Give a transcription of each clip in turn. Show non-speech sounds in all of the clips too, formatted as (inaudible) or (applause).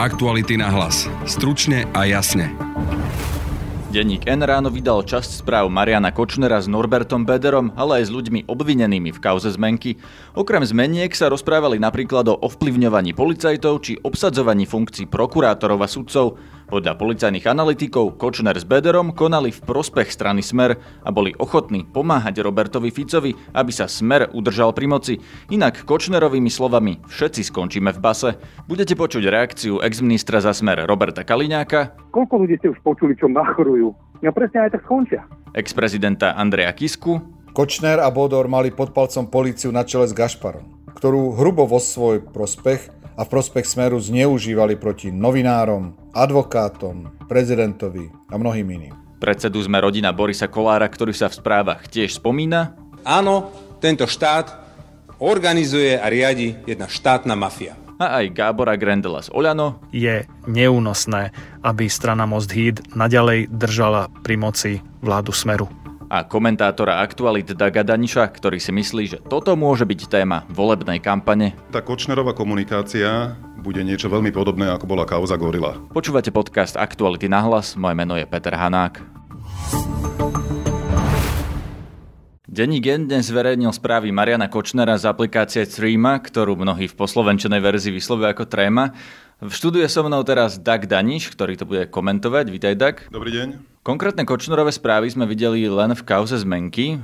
Aktuality na hlas. Stručne a jasne. Denník N ráno vydal časť správ Mariana Kočnera s Norbertom Bederom, ale aj s ľuďmi obvinenými v kauze zmenky. Okrem zmeniek sa rozprávali napríklad o ovplyvňovaní policajtov či obsadzovaní funkcií prokurátorov a sudcov. Podľa policajných analytikov Kočner s Bederom konali v prospech strany Smer a boli ochotní pomáhať Robertovi Ficovi, aby sa Smer udržal pri moci. Inak Kočnerovými slovami všetci skončíme v base. Budete počuť reakciu exministra za Smer Roberta Kaliňáka. Koľko ľudí ste už počuli, čo machrujú? Ja presne aj tak skončia. Ex-prezidenta Andreja Kisku. Kočner a Bodor mali pod palcom políciu na čele s Gašparom, ktorú hrubo vo svoj prospech a v prospech Smeru zneužívali proti novinárom, advokátom, prezidentovi a mnohým iným. Predsedu sme rodina Borisa Kolára, ktorý sa v správach tiež spomína. Áno, tento štát organizuje a riadi jedna štátna mafia. A aj Gábora Grendela z Oľano. Je neúnosné, aby strana Most Híd naďalej držala pri moci vládu Smeru a komentátora aktualit Daga Daniša, ktorý si myslí, že toto môže byť téma volebnej kampane. Tá Kočnerová komunikácia bude niečo veľmi podobné, ako bola kauza Gorila. Počúvate podcast Aktuality na hlas, moje meno je Peter Hanák. Denní gen dnes zverejnil správy Mariana Kočnera z aplikácie Streama, ktorú mnohí v poslovenčenej verzii vyslovujú ako Tréma. V štúdiu so mnou teraz Dag Daniš, ktorý to bude komentovať. Vítaj, Dag. Dobrý deň. Konkrétne Kočnerové správy sme videli len v kauze zmenky.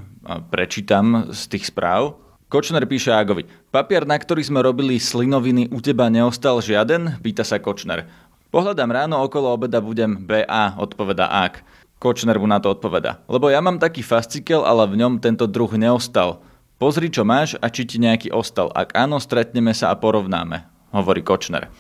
Prečítam z tých správ. Kočner píše Ágovi. Papier, na ktorý sme robili slinoviny, u teba neostal žiaden? Pýta sa Kočner. Pohľadám ráno okolo obeda budem BA, odpoveda Ák. Kočner mu na to odpoveda. Lebo ja mám taký fascikel, ale v ňom tento druh neostal. Pozri, čo máš a či ti nejaký ostal. Ak áno, stretneme sa a porovnáme, hovorí Kočner.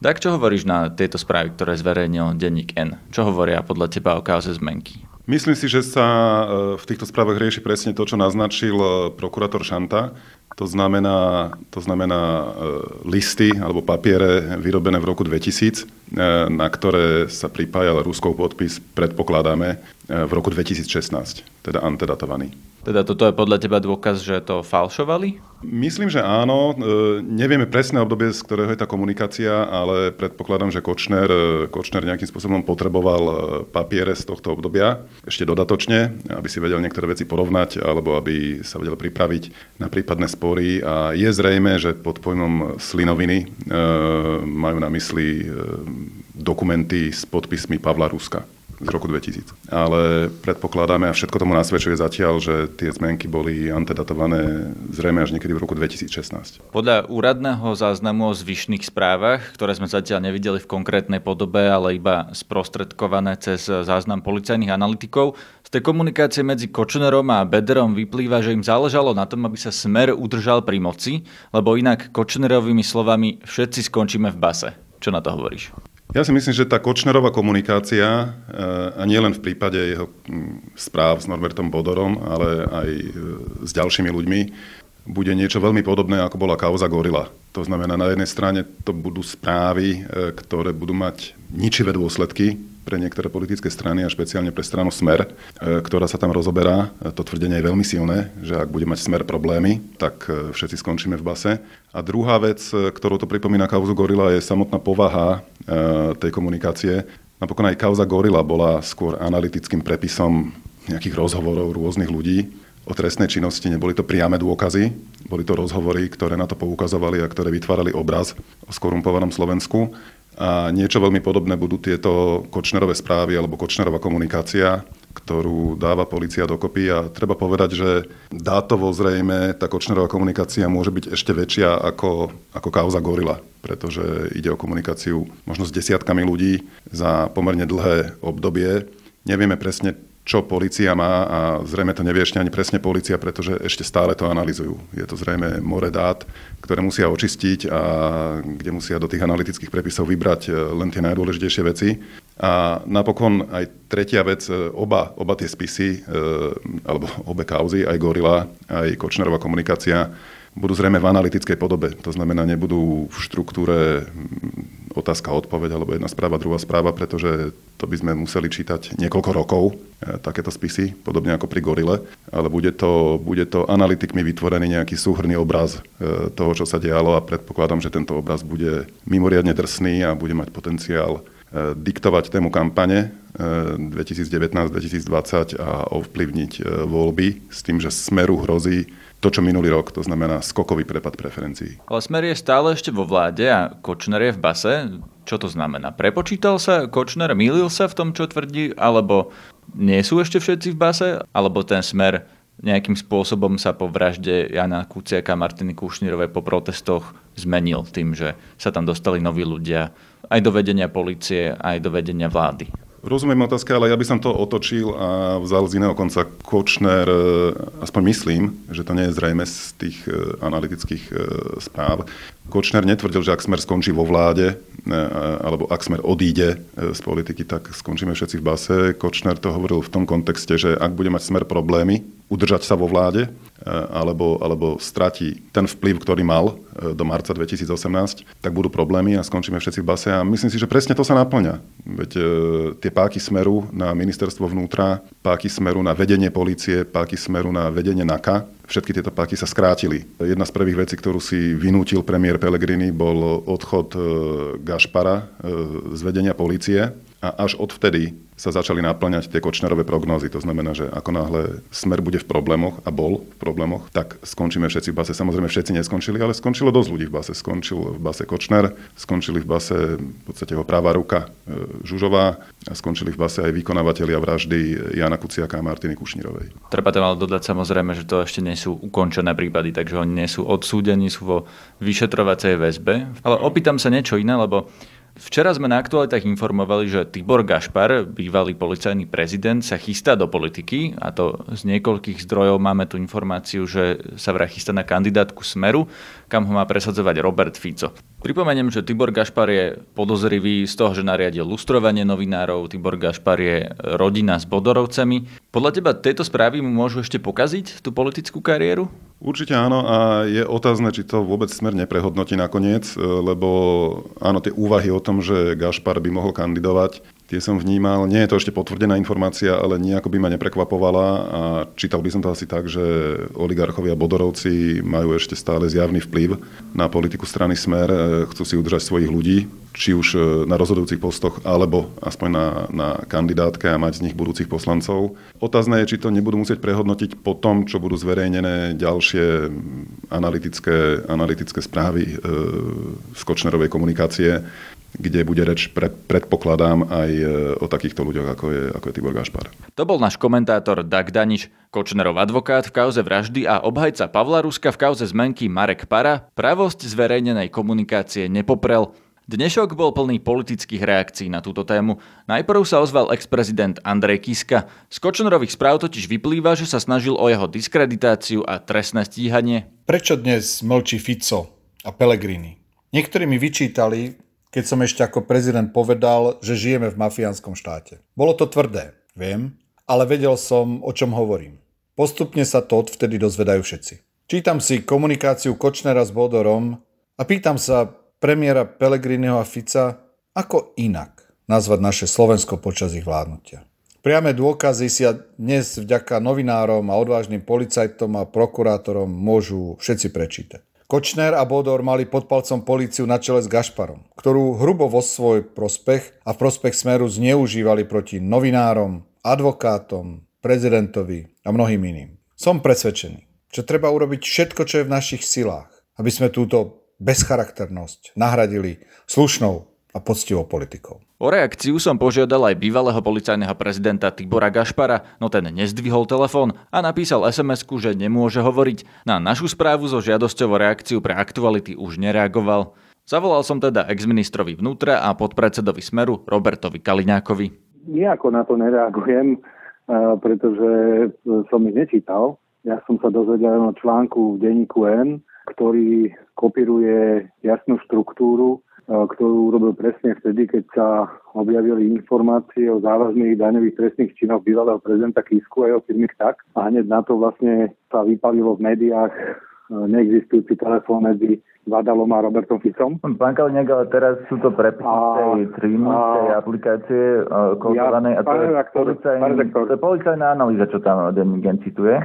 Tak čo hovoríš na tieto správy, ktoré zverejnil denník N? Čo hovoria podľa teba o kauze zmenky? Myslím si, že sa e, v týchto správach rieši presne to, čo naznačil e, prokurátor Šanta. To znamená, to znamená e, listy alebo papiere vyrobené v roku 2000, na ktoré sa pripájal Ruskov podpis, predpokladáme, v roku 2016, teda antedatovaný. Teda toto je podľa teba dôkaz, že to falšovali? Myslím, že áno. E, nevieme presné obdobie, z ktorého je tá komunikácia, ale predpokladám, že Kočner, e, Kočner nejakým spôsobom potreboval e, papiere z tohto obdobia ešte dodatočne, aby si vedel niektoré veci porovnať alebo aby sa vedel pripraviť na prípadné spory. A je zrejme, že pod pojmom slinoviny majú na mysli dokumenty s podpismi Pavla Ruska z roku 2000. Ale predpokladáme, a všetko tomu nasvedčuje zatiaľ, že tie zmenky boli antedatované zrejme až niekedy v roku 2016. Podľa úradného záznamu o zvyšných správach, ktoré sme zatiaľ nevideli v konkrétnej podobe, ale iba sprostredkované cez záznam policajných analytikov, z tej komunikácie medzi Kočnerom a Bederom vyplýva, že im záležalo na tom, aby sa smer udržal pri moci, lebo inak Kočnerovými slovami všetci skončíme v base. Čo na to hovoríš? Ja si myslím, že tá Kočnerová komunikácia, e, a nie len v prípade jeho správ s Norbertom Bodorom, ale aj e, s ďalšími ľuďmi, bude niečo veľmi podobné, ako bola kauza Gorila. To znamená, na jednej strane to budú správy, e, ktoré budú mať ničivé dôsledky pre niektoré politické strany a špeciálne pre stranu Smer, ktorá sa tam rozoberá. To tvrdenie je veľmi silné, že ak bude mať Smer problémy, tak všetci skončíme v base. A druhá vec, ktorú to pripomína kauzu Gorila, je samotná povaha tej komunikácie. Napokon aj kauza Gorila bola skôr analytickým prepisom nejakých rozhovorov rôznych ľudí o trestnej činnosti. Neboli to priame dôkazy, boli to rozhovory, ktoré na to poukazovali a ktoré vytvárali obraz o skorumpovanom Slovensku. A niečo veľmi podobné budú tieto Kočnerové správy alebo Kočnerová komunikácia, ktorú dáva policia dokopy a treba povedať, že dátovo zrejme tá Kočnerová komunikácia môže byť ešte väčšia ako, ako kauza Gorila, pretože ide o komunikáciu možno s desiatkami ľudí za pomerne dlhé obdobie. Nevieme presne, čo policia má a zrejme to nevie ešte ani presne policia, pretože ešte stále to analizujú. Je to zrejme more dát, ktoré musia očistiť a kde musia do tých analytických prepisov vybrať len tie najdôležitejšie veci. A napokon aj tretia vec, e, oba, oba tie spisy, e, alebo obe kauzy, aj Gorila, aj Kočnerová komunikácia, budú zrejme v analytickej podobe. To znamená, nebudú v štruktúre otázka, odpoveď, alebo jedna správa, druhá správa, pretože to by sme museli čítať niekoľko rokov, e, takéto spisy, podobne ako pri Gorile, ale bude to, bude to analytikmi vytvorený nejaký súhrný obraz toho, čo sa dialo a predpokladám, že tento obraz bude mimoriadne drsný a bude mať potenciál diktovať tému kampane 2019-2020 a ovplyvniť voľby s tým, že Smeru hrozí to, čo minulý rok, to znamená skokový prepad preferencií. Ale Smer je stále ešte vo vláde a Kočner je v base. Čo to znamená? Prepočítal sa Kočner, mýlil sa v tom, čo tvrdí, alebo nie sú ešte všetci v base, alebo ten Smer nejakým spôsobom sa po vražde Jana Kuciaka a Martiny Kušnírovej po protestoch zmenil tým, že sa tam dostali noví ľudia aj do vedenia policie, aj do vedenia vlády. Rozumiem otázka, ale ja by som to otočil a vzal z iného konca. Kočner, e, aspoň myslím, že to nie je zrejme z tých e, analytických e, správ. Kočner netvrdil, že ak Smer skončí vo vláde, alebo ak Smer odíde z politiky, tak skončíme všetci v base. Kočner to hovoril v tom kontexte, že ak bude mať Smer problémy, udržať sa vo vláde, alebo, alebo stratí ten vplyv, ktorý mal do marca 2018, tak budú problémy a skončíme všetci v base. A myslím si, že presne to sa naplňa. Veď e, tie páky smeru na ministerstvo vnútra, páky smeru na vedenie policie, páky smeru na vedenie NAKA, všetky tieto páky sa skrátili. Jedna z prvých vecí, ktorú si vynútil premiér Pellegrini, bol odchod e, Gašpara e, z vedenia policie a až odvtedy sa začali naplňať tie kočnerové prognózy. To znamená, že ako náhle smer bude v problémoch a bol v problémoch, tak skončíme všetci v base. Samozrejme všetci neskončili, ale skončilo dosť ľudí v base. Skončil v base Kočner, skončili v base v podstate jeho práva ruka e, Žužová a skončili v base aj vykonávateľia vraždy Jana Kuciaka a Martiny Kušnírovej. Treba tam ale dodať samozrejme, že to ešte nie sú ukončené prípady, takže oni nie sú odsúdení, sú vo vyšetrovacej väzbe. Ale opýtam sa niečo iné, lebo Včera sme na aktualitách informovali, že Tibor Gašpar, bývalý policajný prezident, sa chystá do politiky a to z niekoľkých zdrojov máme tu informáciu, že sa vraj chystá na kandidátku Smeru, kam ho má presadzovať Robert Fico. Pripomeniem, že Tibor Gašpar je podozrivý z toho, že nariadil lustrovanie novinárov. Tibor Gašpar je rodina s Bodorovcami. Podľa teba tieto správy mu môžu ešte pokaziť tú politickú kariéru? Určite áno a je otázne, či to vôbec smer neprehodnotí nakoniec, lebo áno, tie úvahy o tom, že Gašpar by mohol kandidovať, tie som vnímal. Nie je to ešte potvrdená informácia, ale nejako by ma neprekvapovala a čítal by som to asi tak, že oligarchovia Bodorovci majú ešte stále zjavný vplyv na politiku strany Smer, e, chcú si udržať svojich ľudí, či už e, na rozhodujúcich postoch, alebo aspoň na, na kandidátke a mať z nich budúcich poslancov. Otázne je, či to nebudú musieť prehodnotiť po tom, čo budú zverejnené ďalšie analytické, analytické správy e, z Kočnerovej komunikácie, kde bude reč, pred, predpokladám, aj e, o takýchto ľuďoch, ako je, ako je Tibor Gašpar. To bol náš komentátor Dag Danič, Kočnerov advokát v kauze vraždy a obhajca Pavla Ruska v kauze zmenky Marek Para pravosť zverejnenej komunikácie nepoprel. Dnešok bol plný politických reakcií na túto tému. Najprv sa ozval ex-prezident Andrej Kiska. Z Kočnerových správ totiž vyplýva, že sa snažil o jeho diskreditáciu a trestné stíhanie. Prečo dnes mlčí Fico a Pellegrini? Niektorí mi vyčítali, keď som ešte ako prezident povedal, že žijeme v mafiánskom štáte. Bolo to tvrdé, viem, ale vedel som, o čom hovorím. Postupne sa to odvtedy dozvedajú všetci. Čítam si komunikáciu Kočnera s Bodorom a pýtam sa premiéra Pelegriniho a Fica, ako inak nazvať naše Slovensko počas ich vládnutia. Priame dôkazy si dnes vďaka novinárom a odvážnym policajtom a prokurátorom môžu všetci prečítať. Kočner a Bodor mali pod palcom políciu na čele s Gašparom, ktorú hrubo vo svoj prospech a v prospech Smeru zneužívali proti novinárom, advokátom, prezidentovi a mnohým iným. Som presvedčený, že treba urobiť všetko, čo je v našich silách, aby sme túto bezcharakternosť nahradili slušnou a poctivou politikou. O reakciu som požiadal aj bývalého policajného prezidenta Tibora Gašpara, no ten nezdvihol telefón a napísal sms že nemôže hovoriť. Na našu správu so žiadosťou o reakciu pre aktuality už nereagoval. Zavolal som teda exministrovi vnútra a podpredsedovi Smeru Robertovi Kaliňákovi. Nijako na to nereagujem, pretože som ich nečítal. Ja som sa dozvedel o článku v denníku N, ktorý kopíruje jasnú štruktúru ktorú urobil presne vtedy, keď sa objavili informácie o závažných daňových trestných činoch bývalého prezidenta Kisku a jeho firmy tak. A hneď na to vlastne sa vypalilo v médiách neexistujúci telefón medzi Vadalom a Robertom Ficom. Pán Kaliňák, ale teraz sú to prepisy tej trímy, tej aplikácie uh, kodovanej ja, a to je, redaktor, to je policajná analýza, čo tam Demigen cituje.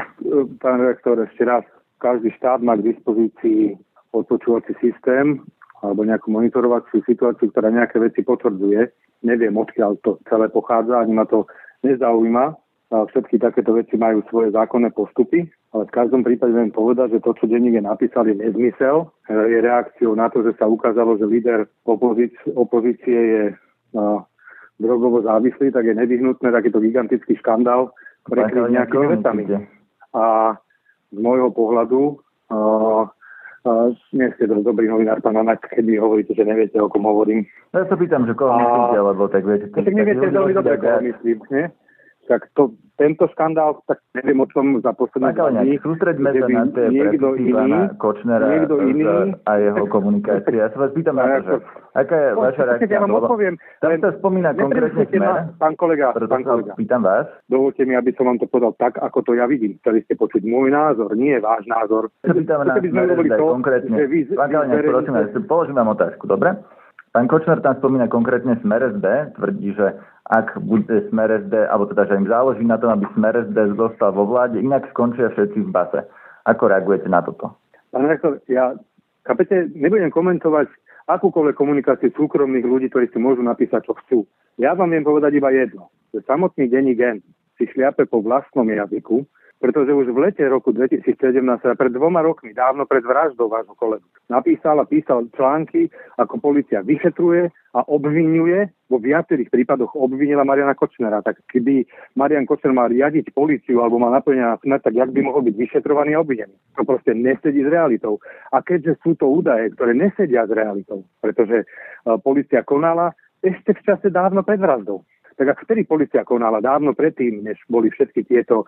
Pán redaktor, ešte raz, každý štát má k dispozícii odpočúvací systém alebo nejakú monitorovaciu situáciu, ktorá nejaké veci potvrdzuje. Neviem, odkiaľ to celé pochádza, ani ma to nezaujíma. Všetky takéto veci majú svoje zákonné postupy, ale v každom prípade viem povedať, že to, čo denník je napísal, je nezmysel. Je reakciou na to, že sa ukázalo, že líder opozície, opozície je uh, drogovo závislý, tak je nevyhnutné takýto gigantický škandál prekryť nejakými vecami. A z môjho pohľadu uh, Uh, nie ste dosť dobrý novinár, pán Anač, keď hovoríte, že neviete, o kom hovorím. No ja sa pýtam, že koho myslíte, alebo tak viete. Tak neviete veľmi dobre, koho myslím, nie? Tak to, tento skandál, tak neviem o tom za posledné dva dní. Sústreďme sa na tie niekto iný, Kočnera niekto iný, a jeho komunikácie. Ja sa vás pýtam na to, že aká je vaša reakcia? Ja vám odpoviem. Tam sa spomína konkrétne smer. Pán kolega, pán kolega. Pýtam vás. Dovolte mi, aby som vám to podal tak, ako to ja vidím. Chceli ste počuť môj názor, nie váš názor. Sa pýtam na smer konkrétne. Pán Kaliňák, prosím, položím vám otázku, dobre? Pán Kočner tam spomína konkrétne Smer SD, tvrdí, že ak bude Smer SD, alebo teda, že im záleží na tom, aby Smer SD zostal vo vláde, inak skončia všetci v base. Ako reagujete na toto? Pán rektor, ja, kapete, nebudem komentovať akúkoľvek komunikáciu súkromných ľudí, ktorí si môžu napísať, čo chcú. Ja vám viem povedať iba jedno, že samotný denní gen si šliape po vlastnom jazyku, pretože už v lete roku 2017, teda pred dvoma rokmi, dávno pred vraždou vášho kolegu, napísal a písal články, ako policia vyšetruje a obvinuje, vo viacerých prípadoch obvinila Mariana Kočnera. Tak keby Marian Kočner mal riadiť policiu alebo mal naplnená na smer, tak jak by mohol byť vyšetrovaný a obvinený? To proste nesedí s realitou. A keďže sú to údaje, ktoré nesedia s realitou, pretože uh, policia konala ešte v čase dávno pred vraždou tak ak vtedy policia konala dávno predtým, než boli všetky tieto,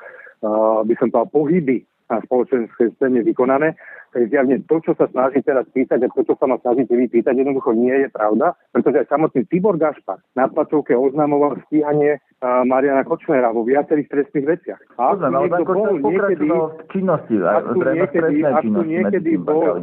by som povedal, pohyby na spoločenskej scéne vykonané, tak zjavne to, čo sa snaží teraz písať a to, čo sa ma snažíte vypýtať, jednoducho nie je pravda, pretože aj samotný Tibor Gašpar na tlačovke oznamoval stíhanie uh, Mariana Kočnera vo viacerých trestných veciach. A ak tu niekto bol niekedy, činnosti, ak tu niekedy, ak tu niekedy bol,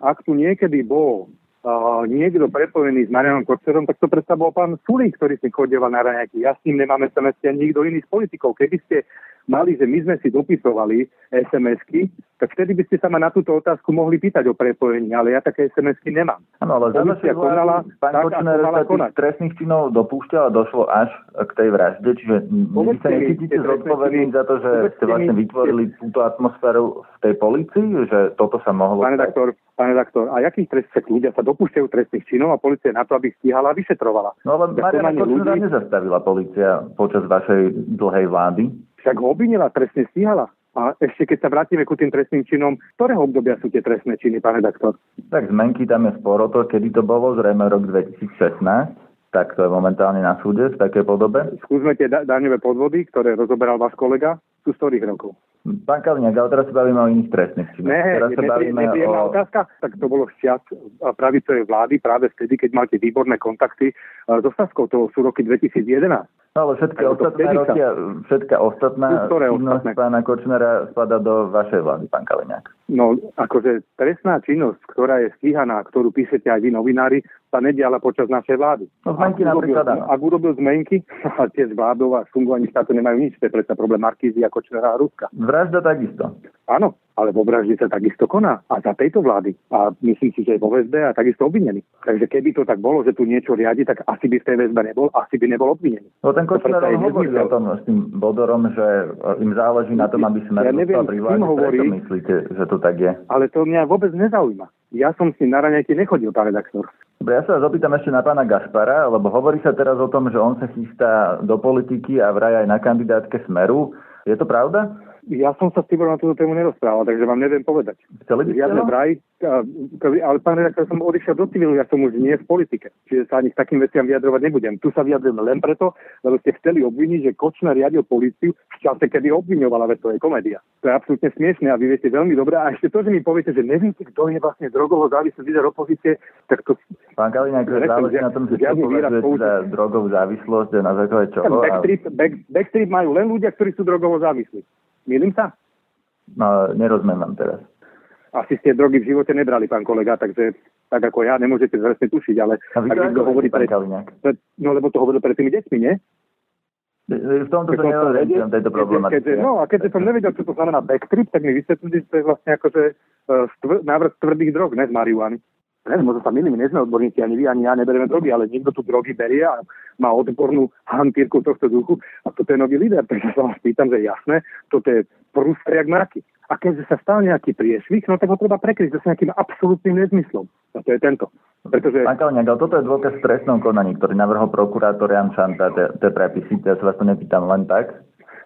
ak tu niekedy bol uh, niekto prepojený s Marianom Kočerom, tak to predsa bol pán Sulík, ktorý si chodieval na raňajky. Ja s ním nemáme SMS ani nikto iný z politikov. Keby ste mali, že my sme si dopisovali SMS-ky, tak vtedy by ste sa ma na túto otázku mohli pýtať o prepojení, ale ja také SMS-ky nemám. Áno, ale vašej konala, pán tak, Kočner sa tých trestných činov dopúšťal a došlo až k tej vražde, čiže vy sa necítite zodpovední za to, že ste vlastne vytvorili túto atmosféru v tej policii, že toto sa mohlo... Pán redaktor, pán redaktor, a jakých trestných ľudia sa dopúšťajú trestných činov a policia na to, aby stíhala a vyšetrovala? No ale Mariana Kočnera ľudí... nezastavila policia počas vašej dlhej vlády však ho obvinila, trestne stíhala. A ešte keď sa vrátime ku tým trestným činom, ktorého obdobia sú tie trestné činy, pán redaktor? Tak zmenky tam je sporo to, kedy to bolo, zrejme rok 2016 tak to je momentálne na súde v takej podobe. Skúsme tie da- daňové podvody, ktoré rozoberal váš kolega, sú z ktorých rokov? Pán Kaliňák, ale teraz sa bavíme o iných trestných činoch. Ne, teraz sa bavíme o... otázka, tak to bolo šťat pravicovej vlády práve vtedy, keď máte výborné kontakty so Saskou, to sú roky 2011. No ale všetky ostatné roky, všetká ostatná činnosť pána Kočnera spada do vašej vlády, pán Kaliňák. No, akože trestná činnosť, ktorá je stíhaná, ktorú píšete aj vy novinári, sa nediala počas našej vlády. No zmenky ak urobil, Ak urobil zmenky, (laughs) a tie z vládov a fungovaní štátu nemajú nič, to je predsa problém Markízy a Kočnera a Ruska. Vražda takisto. Áno, ale vo vražde sa takisto koná. A za tejto vlády. A myslím si, že je vo väzbe a takisto obvinený. Takže keby to tak bolo, že tu niečo riadi, tak asi by v tej väzbe nebol, asi by nebol obvinený. No ten Kočner hovorí o tom s tým Bodorom, že im záleží na tom, aby sme ja neviem, pri vláde. Hovorí, myslíte, že to tak je? Ale to mňa vôbec nezaujíma. Ja som s ním na raňajky nechodil, pán redaktor. Dobre, ja sa vás opýtam ešte na pána Gašpara, lebo hovorí sa teraz o tom, že on sa chystá do politiky a vraj aj na kandidátke Smeru. Je to pravda? Ja som sa s Tiborom na túto tému nerozprával, takže vám neviem povedať. Chceli by ste vraj, ale pán redaktor, som odišiel do civilu, ja som už nie v politike, čiže sa ani k takým veciam vyjadrovať nebudem. Tu sa vyjadrujem len preto, lebo ste chceli obviniť, že Kočner riadil policiu v čase, kedy obviňovala, veď to je komédia. To je absolútne smiešne a vy viete veľmi dobre. A ešte to, že mi poviete, že neviete, kto je vlastne drogovo závislý líder opozície, tak to... Pán Kaliňák, záleží na tom, že čo považujete drogovú závislosť na základe čoho? Backstreet, back, backstreet majú len ľudia, ktorí sú drogovo závislí. Milím sa? No, nerozumiem vám teraz. asi ste drogy v živote nebrali, pán kolega, takže tak ako ja, nemôžete presne tušiť, ale A vy tak to niekto hovorí viete, pán pre, Kaliňák? pre, no lebo to hovoril pred tými deťmi, nie? V tomto Keď som to neorientujem vedel, tejto problematike. keďže- No a keďže som nevedel, čo to znamená backtrip, tak mi vysvetlili, že to je vlastne akože uh, stvr, návrh tvrdých drog, ne z marihuany. Neviem, možno sa milím, nie sme odborníci, ani vy, ani ja neberieme drogy, ale niekto tu drogy berie a má odbornú hantírku tohto duchu a toto je nový líder, takže sa vás pýtam, že jasné, toto je prúster jak mraky. A keďže sa stal nejaký priešvih, no tak ho treba prekryť zase nejakým absolútnym nezmyslom. A to je tento. Pretože Pán Kaliňák, ale toto je dôkaz v trestnom konaní, ktorý navrhol prokurátor Jan Čanta, tie prepisy, ja sa vás to nepýtam len tak.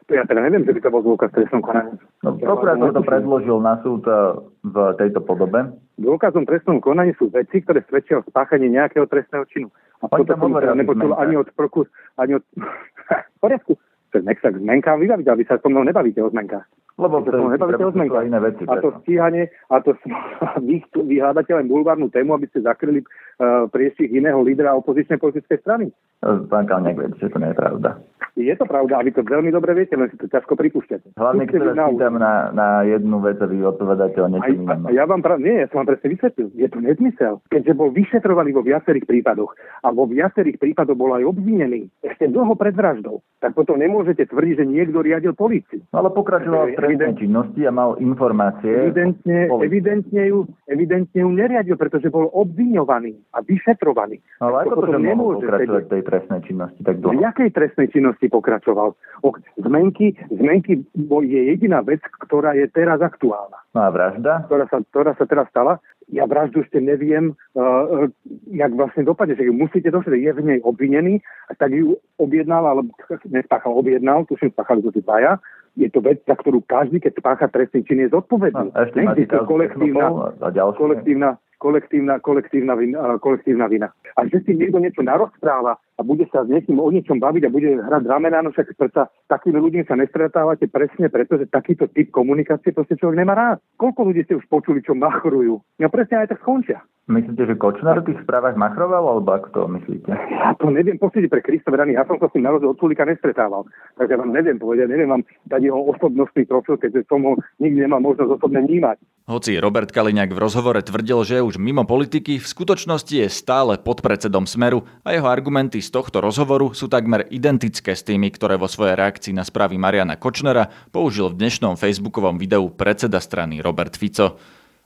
To ja teda neviem, že by to bol dôkaz v trestnom konaní. No, prokurátor to predložil na súd eh, v tejto podobe. Dôkazom trestnom konaní sú veci, ktoré svedčia o spáchaní nejakého trestného činu. A Oni tam som teda nepočul ani od prokus, ani od... (laughs) v poriadku. To nech sa k zmenkám vybaviť, aby sa so mnou nebavíte o zmenkách. Lebo To o sú zmenkách. iné veci. A to stíhanie, a to (laughs) vy, vy hľadáte len bulvárnu tému, aby ste zakryli uh, priestih iného lídra opozičnej politickej strany. Pán Kaliňák, viete, že to nie je pravda. Je to pravda, a vy to veľmi dobre viete, len si to ťažko pripúšťate. Hlavne, keď sa pýtam na, na jednu vec a vy odpovedáte o niečom inom. ja vám pra- nie, ja som vám presne vysvetlil. Je to nezmysel. Keďže bol vyšetrovaný vo viacerých prípadoch a vo viacerých prípadoch bol aj obvinený ešte dlho pred vraždou, tak potom nemôžete tvrdiť, že niekto riadil políciu. No, ale pokračoval trestnej činnosti a mal informácie. Evidentne, evidentne, ju, evidentne ju neriadil, pretože bol obviňovaný a vyšetrovaný. No, ale ako to, že mohol pokračovať v tej trestnej činnosti tak V dlho? jakej trestnej činnosti pokračoval? O, zmenky, zmenky je jediná vec, ktorá je teraz aktuálna. No a vražda? ktorá sa, ktorá sa teraz stala. Ja vraždu ešte neviem, uh, jak vlastne dopadne, že ju musíte došetriť, je v nej obvinený, a tak ju objednal, alebo nespáchal, objednal, tuším, spáchali to tí dvaja. Je to vec, za ktorú každý, keď spácha trestný čin, je zodpovedný. No, ešte Neexistuje kauzu kolektívna, a ďalšie. kolektívna, kolektívna, kolektívna, vina, kolektívna vina. A že si niekto niečo narozpráva a bude sa s niekým o niečom baviť a bude hrať ramená, no však predsa takými ľuďmi sa nestretávate presne preto, že takýto typ komunikácie proste človek nemá rád. Koľko ľudí ste už počuli, čo machrujú? No presne aj tak skončia. Myslíte, že Kočner v tých správach machroval, alebo ako to myslíte? Ja to neviem posúdiť pre Krista Verany, ja som sa s tým naozaj od Sulika nestretával. Takže vám neviem povedať, neviem vám dať jeho osobnostný profil, keďže som ho nikdy nemal možnosť osobne vnímať. Hoci Robert Kaliňák v rozhovore tvrdil, že je už mimo politiky, v skutočnosti je stále podpredsedom Smeru a jeho argumenty z tohto rozhovoru sú takmer identické s tými, ktoré vo svojej reakcii na správy Mariana Kočnera použil v dnešnom facebookovom videu predseda strany Robert Fico.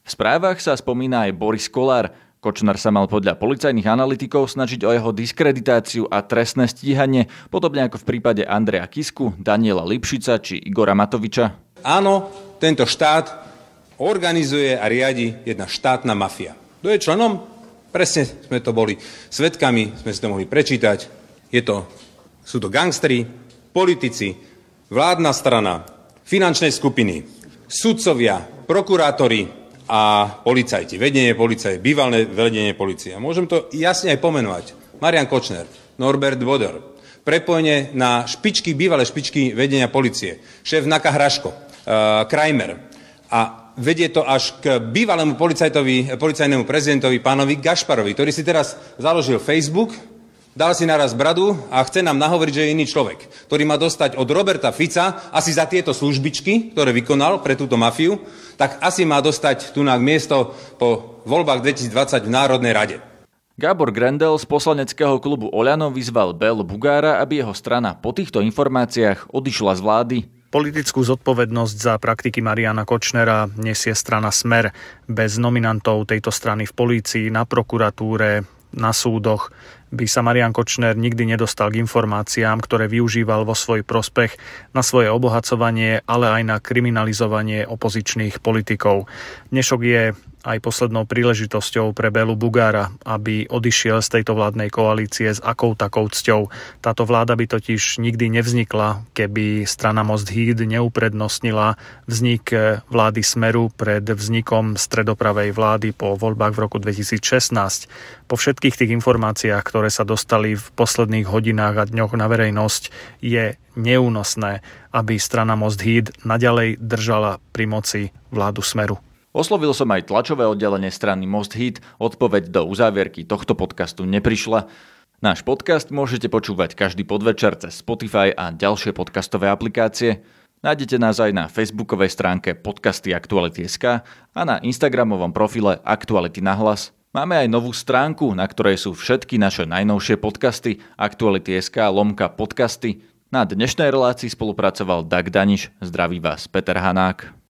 V správach sa spomína aj Boris Kolár. Kočner sa mal podľa policajných analytikov snažiť o jeho diskreditáciu a trestné stíhanie, podobne ako v prípade Andreja Kisku, Daniela Lipšica či Igora Matoviča. Áno, tento štát organizuje a riadi jedna štátna mafia. Kto je členom? Presne sme to boli svetkami, sme si to mohli prečítať. Je to, sú to gangsteri, politici, vládna strana, finančné skupiny, sudcovia, prokurátori a policajti, vedenie policie, bývalé vedenie policie. Môžem to jasne aj pomenovať. Marian Kočner, Norbert Bodor, prepojenie na špičky, bývalé špičky vedenia policie, šéf Naka Hraško, uh, Krajmer. A vedie to až k bývalému policajtovi, policajnému prezidentovi pánovi Gašparovi, ktorý si teraz založil Facebook, dal si naraz bradu a chce nám nahovoriť, že je iný človek, ktorý má dostať od Roberta Fica asi za tieto službičky, ktoré vykonal pre túto mafiu, tak asi má dostať tu na miesto po voľbách 2020 v Národnej rade. Gábor Grendel z poslaneckého klubu Oľano vyzval Bel Bugára, aby jeho strana po týchto informáciách odišla z vlády. Politickú zodpovednosť za praktiky Mariana Kočnera nesie strana Smer. Bez nominantov tejto strany v polícii, na prokuratúre, na súdoch by sa Marian Kočner nikdy nedostal k informáciám, ktoré využíval vo svoj prospech na svoje obohacovanie, ale aj na kriminalizovanie opozičných politikov. Dnešok je aj poslednou príležitosťou pre Belu Bugára, aby odišiel z tejto vládnej koalície s akou takou cťou. Táto vláda by totiž nikdy nevznikla, keby strana Most Híd neuprednostnila vznik vlády Smeru pred vznikom stredopravej vlády po voľbách v roku 2016. Po všetkých tých informáciách, ktoré sa dostali v posledných hodinách a dňoch na verejnosť, je neúnosné, aby strana Most Híd naďalej držala pri moci vládu Smeru. Oslovil som aj tlačové oddelenie strany Most Hit, odpoveď do uzávierky tohto podcastu neprišla. Náš podcast môžete počúvať každý podvečer cez Spotify a ďalšie podcastové aplikácie. Nájdete nás aj na facebookovej stránke podcasty Aktuality.sk a na instagramovom profile Aktuality na hlas. Máme aj novú stránku, na ktorej sú všetky naše najnovšie podcasty Aktuality.sk lomka podcasty. Na dnešnej relácii spolupracoval Dag Daniš. Zdraví vás Peter Hanák.